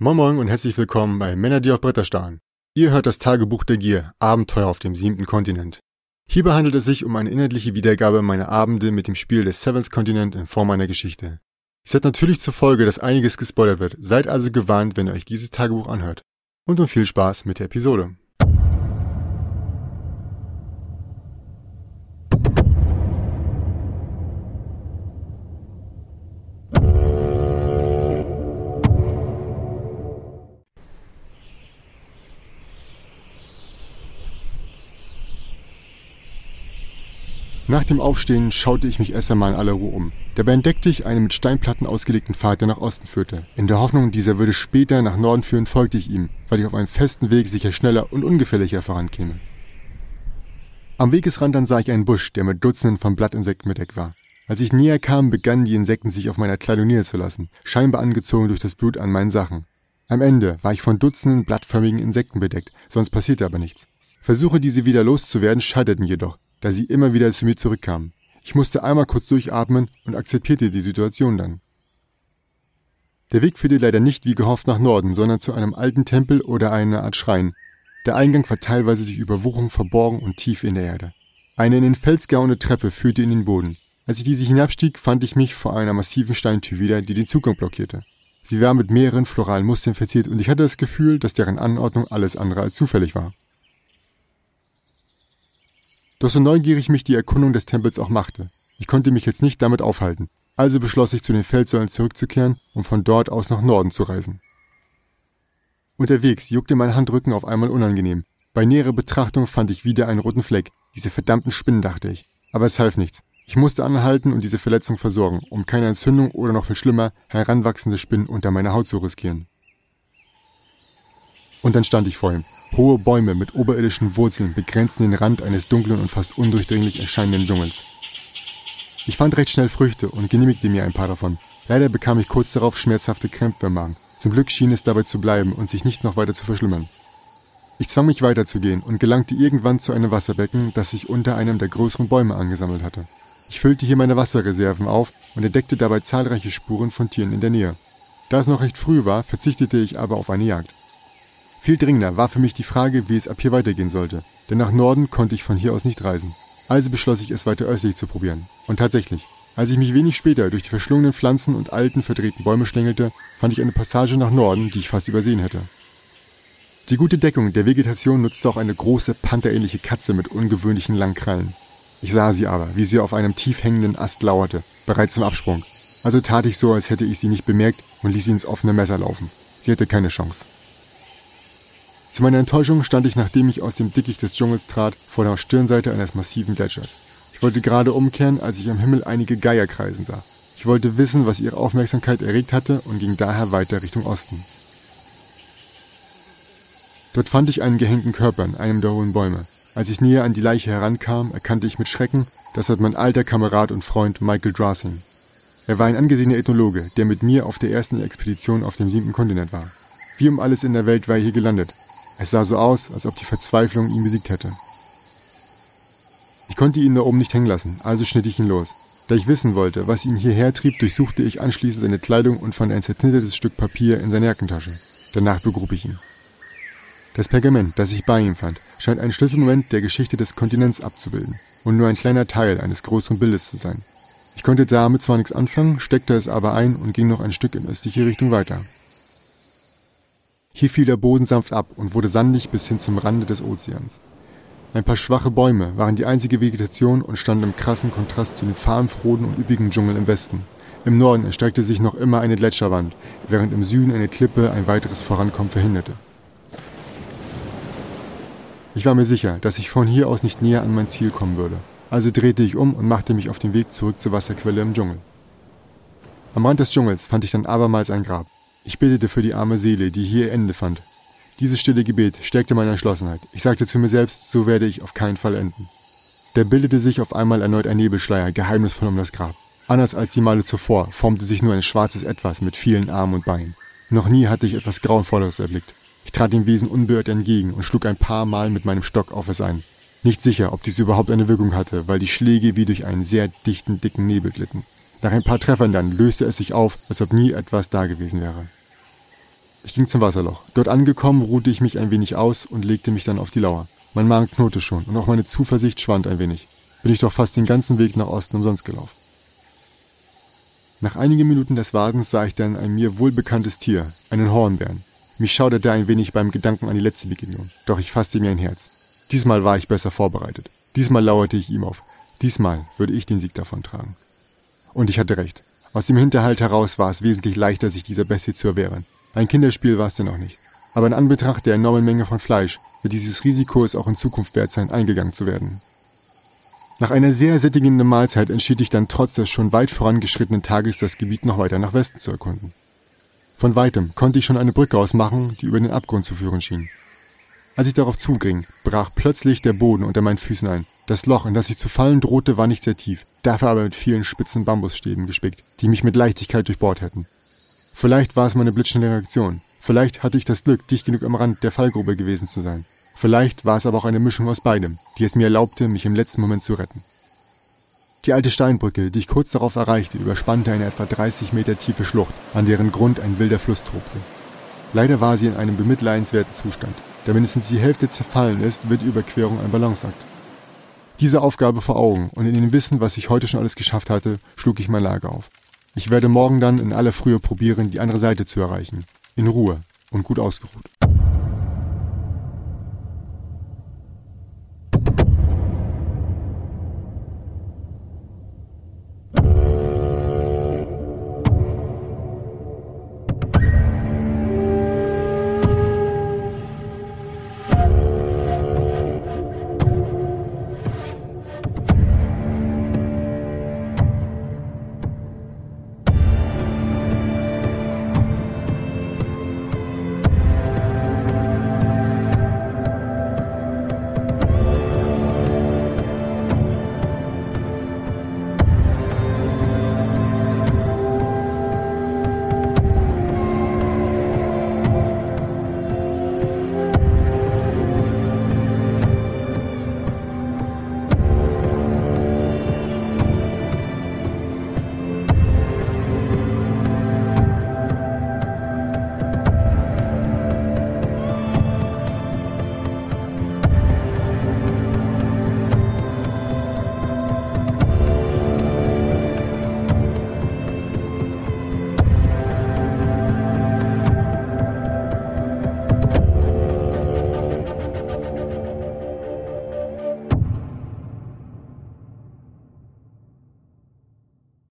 Moin Moin und herzlich willkommen bei Männer, die auf Bretter starren. Ihr hört das Tagebuch der Gier, Abenteuer auf dem siebten Kontinent. Hierbei handelt es sich um eine inhaltliche Wiedergabe meiner Abende mit dem Spiel des Seventh Continent in Form einer Geschichte. Es hat natürlich zur Folge, dass einiges gespoilert wird, seid also gewarnt, wenn ihr euch dieses Tagebuch anhört. Und nun viel Spaß mit der Episode. Nach dem Aufstehen schaute ich mich erst einmal in aller Ruhe um. Dabei entdeckte ich einen mit Steinplatten ausgelegten Pfad, der nach Osten führte. In der Hoffnung, dieser würde später nach Norden führen, folgte ich ihm, weil ich auf einem festen Weg sicher schneller und ungefährlicher vorankäme. Am Wegesrand dann sah ich einen Busch, der mit Dutzenden von Blattinsekten bedeckt war. Als ich näher kam, begannen die Insekten sich auf meiner Kleidung niederzulassen, scheinbar angezogen durch das Blut an meinen Sachen. Am Ende war ich von Dutzenden blattförmigen Insekten bedeckt, sonst passierte aber nichts. Versuche, diese wieder loszuwerden, scheiterten jedoch da sie immer wieder zu mir zurückkamen. Ich musste einmal kurz durchatmen und akzeptierte die Situation dann. Der Weg führte leider nicht wie gehofft nach Norden, sondern zu einem alten Tempel oder einer Art Schrein. Der Eingang war teilweise durch Überwuchung verborgen und tief in der Erde. Eine in den Fels gehauene Treppe führte in den Boden. Als ich diese hinabstieg, fand ich mich vor einer massiven Steintür wieder, die den Zugang blockierte. Sie war mit mehreren floralen Mustern verziert und ich hatte das Gefühl, dass deren Anordnung alles andere als zufällig war. Doch so neugierig mich die Erkundung des Tempels auch machte, ich konnte mich jetzt nicht damit aufhalten, also beschloss ich zu den Feldsäulen zurückzukehren und von dort aus nach Norden zu reisen. Unterwegs juckte mein Handrücken auf einmal unangenehm. Bei näherer Betrachtung fand ich wieder einen roten Fleck. Diese verdammten Spinnen, dachte ich. Aber es half nichts. Ich musste anhalten und diese Verletzung versorgen, um keine Entzündung oder noch viel schlimmer, heranwachsende Spinnen unter meiner Haut zu riskieren. Und dann stand ich vor ihm, Hohe Bäume mit oberirdischen Wurzeln begrenzten den Rand eines dunklen und fast undurchdringlich erscheinenden Dschungels. Ich fand recht schnell Früchte und genehmigte mir ein paar davon. Leider bekam ich kurz darauf schmerzhafte Krämpfe im Magen. Zum Glück schien es dabei zu bleiben und sich nicht noch weiter zu verschlimmern. Ich zwang mich weiterzugehen und gelangte irgendwann zu einem Wasserbecken, das sich unter einem der größeren Bäume angesammelt hatte. Ich füllte hier meine Wasserreserven auf und entdeckte dabei zahlreiche Spuren von Tieren in der Nähe. Da es noch recht früh war, verzichtete ich aber auf eine Jagd. Viel dringender war für mich die Frage, wie es ab hier weitergehen sollte, denn nach Norden konnte ich von hier aus nicht reisen. Also beschloss ich es weiter östlich zu probieren. Und tatsächlich, als ich mich wenig später durch die verschlungenen Pflanzen und alten, verdrehten Bäume schlängelte, fand ich eine Passage nach Norden, die ich fast übersehen hätte. Die gute Deckung der Vegetation nutzte auch eine große, pantherähnliche Katze mit ungewöhnlichen langen Krallen. Ich sah sie aber, wie sie auf einem tief hängenden Ast lauerte, bereits zum Absprung. Also tat ich so, als hätte ich sie nicht bemerkt und ließ sie ins offene Messer laufen. Sie hatte keine Chance. Zu meiner Enttäuschung stand ich, nachdem ich aus dem Dickicht des Dschungels trat, vor der Stirnseite eines massiven Gletschers. Ich wollte gerade umkehren, als ich am Himmel einige Geier kreisen sah. Ich wollte wissen, was ihre Aufmerksamkeit erregt hatte und ging daher weiter Richtung Osten. Dort fand ich einen gehängten Körper in einem der hohen Bäume. Als ich näher an die Leiche herankam, erkannte ich mit Schrecken, dass dort mein alter Kamerad und Freund Michael Drass hing. Er war ein angesehener Ethnologe, der mit mir auf der ersten Expedition auf dem siebten Kontinent war. Wie um alles in der Welt war er hier gelandet, es sah so aus, als ob die Verzweiflung ihn besiegt hätte. Ich konnte ihn da oben nicht hängen lassen, also schnitt ich ihn los. Da ich wissen wollte, was ihn hierher trieb, durchsuchte ich anschließend seine Kleidung und fand ein zerknittertes Stück Papier in seiner Jackentasche. Danach begrub ich ihn. Das Pergament, das ich bei ihm fand, scheint einen Schlüsselmoment der Geschichte des Kontinents abzubilden und nur ein kleiner Teil eines größeren Bildes zu sein. Ich konnte damit zwar nichts anfangen, steckte es aber ein und ging noch ein Stück in östliche Richtung weiter. Hier fiel der Boden sanft ab und wurde sandig bis hin zum Rande des Ozeans. Ein paar schwache Bäume waren die einzige Vegetation und standen im krassen Kontrast zu den farbenfrohen und üppigen Dschungeln im Westen. Im Norden erstreckte sich noch immer eine Gletscherwand, während im Süden eine Klippe ein weiteres Vorankommen verhinderte. Ich war mir sicher, dass ich von hier aus nicht näher an mein Ziel kommen würde. Also drehte ich um und machte mich auf den Weg zurück zur Wasserquelle im Dschungel. Am Rand des Dschungels fand ich dann abermals ein Grab. Ich betete für die arme Seele, die hier ihr Ende fand. Dieses stille Gebet stärkte meine Entschlossenheit. Ich sagte zu mir selbst, so werde ich auf keinen Fall enden. Da bildete sich auf einmal erneut ein Nebelschleier, geheimnisvoll um das Grab. Anders als die Male zuvor formte sich nur ein schwarzes Etwas mit vielen Armen und Beinen. Noch nie hatte ich etwas Grauenvolleres erblickt. Ich trat dem Wesen unbeirrt entgegen und schlug ein paar Mal mit meinem Stock auf es ein. Nicht sicher, ob dies überhaupt eine Wirkung hatte, weil die Schläge wie durch einen sehr dichten, dicken Nebel glitten. Nach ein paar Treffern dann löste es sich auf, als ob nie etwas da gewesen wäre. Ich ging zum Wasserloch. Dort angekommen, ruhte ich mich ein wenig aus und legte mich dann auf die Lauer. Mein Magen knurrte schon und auch meine Zuversicht schwand ein wenig. Bin ich doch fast den ganzen Weg nach Osten umsonst gelaufen. Nach einigen Minuten des Wartens sah ich dann ein mir wohlbekanntes Tier, einen Hornbären. Mich schauderte ein wenig beim Gedanken an die letzte Begegnung, doch ich fasste mir ein Herz. Diesmal war ich besser vorbereitet. Diesmal lauerte ich ihm auf. Diesmal würde ich den Sieg davontragen. Und ich hatte recht. Aus dem Hinterhalt heraus war es wesentlich leichter, sich dieser Bestie zu erwehren. Ein Kinderspiel war es denn auch nicht. Aber in Anbetracht der enormen Menge von Fleisch wird dieses Risiko es auch in Zukunft wert sein, eingegangen zu werden. Nach einer sehr sättigenden Mahlzeit entschied ich dann trotz des schon weit vorangeschrittenen Tages das Gebiet noch weiter nach Westen zu erkunden. Von weitem konnte ich schon eine Brücke ausmachen, die über den Abgrund zu führen schien. Als ich darauf zuging, brach plötzlich der Boden unter meinen Füßen ein. Das Loch, in das ich zu fallen drohte, war nicht sehr tief, dafür aber mit vielen spitzen Bambusstäben gespickt, die mich mit Leichtigkeit durchbohrt hätten. Vielleicht war es meine blitzschnelle Reaktion. Vielleicht hatte ich das Glück, dicht genug am Rand der Fallgrube gewesen zu sein. Vielleicht war es aber auch eine Mischung aus beidem, die es mir erlaubte, mich im letzten Moment zu retten. Die alte Steinbrücke, die ich kurz darauf erreichte, überspannte eine etwa 30 Meter tiefe Schlucht, an deren Grund ein wilder Fluss tobte. Leider war sie in einem bemitleidenswerten Zustand. Da mindestens die Hälfte zerfallen ist, wird die Überquerung ein Balanceakt. Diese Aufgabe vor Augen und in dem Wissen, was ich heute schon alles geschafft hatte, schlug ich mein Lager auf. Ich werde morgen dann in aller Frühe probieren, die andere Seite zu erreichen. In Ruhe und gut ausgeruht.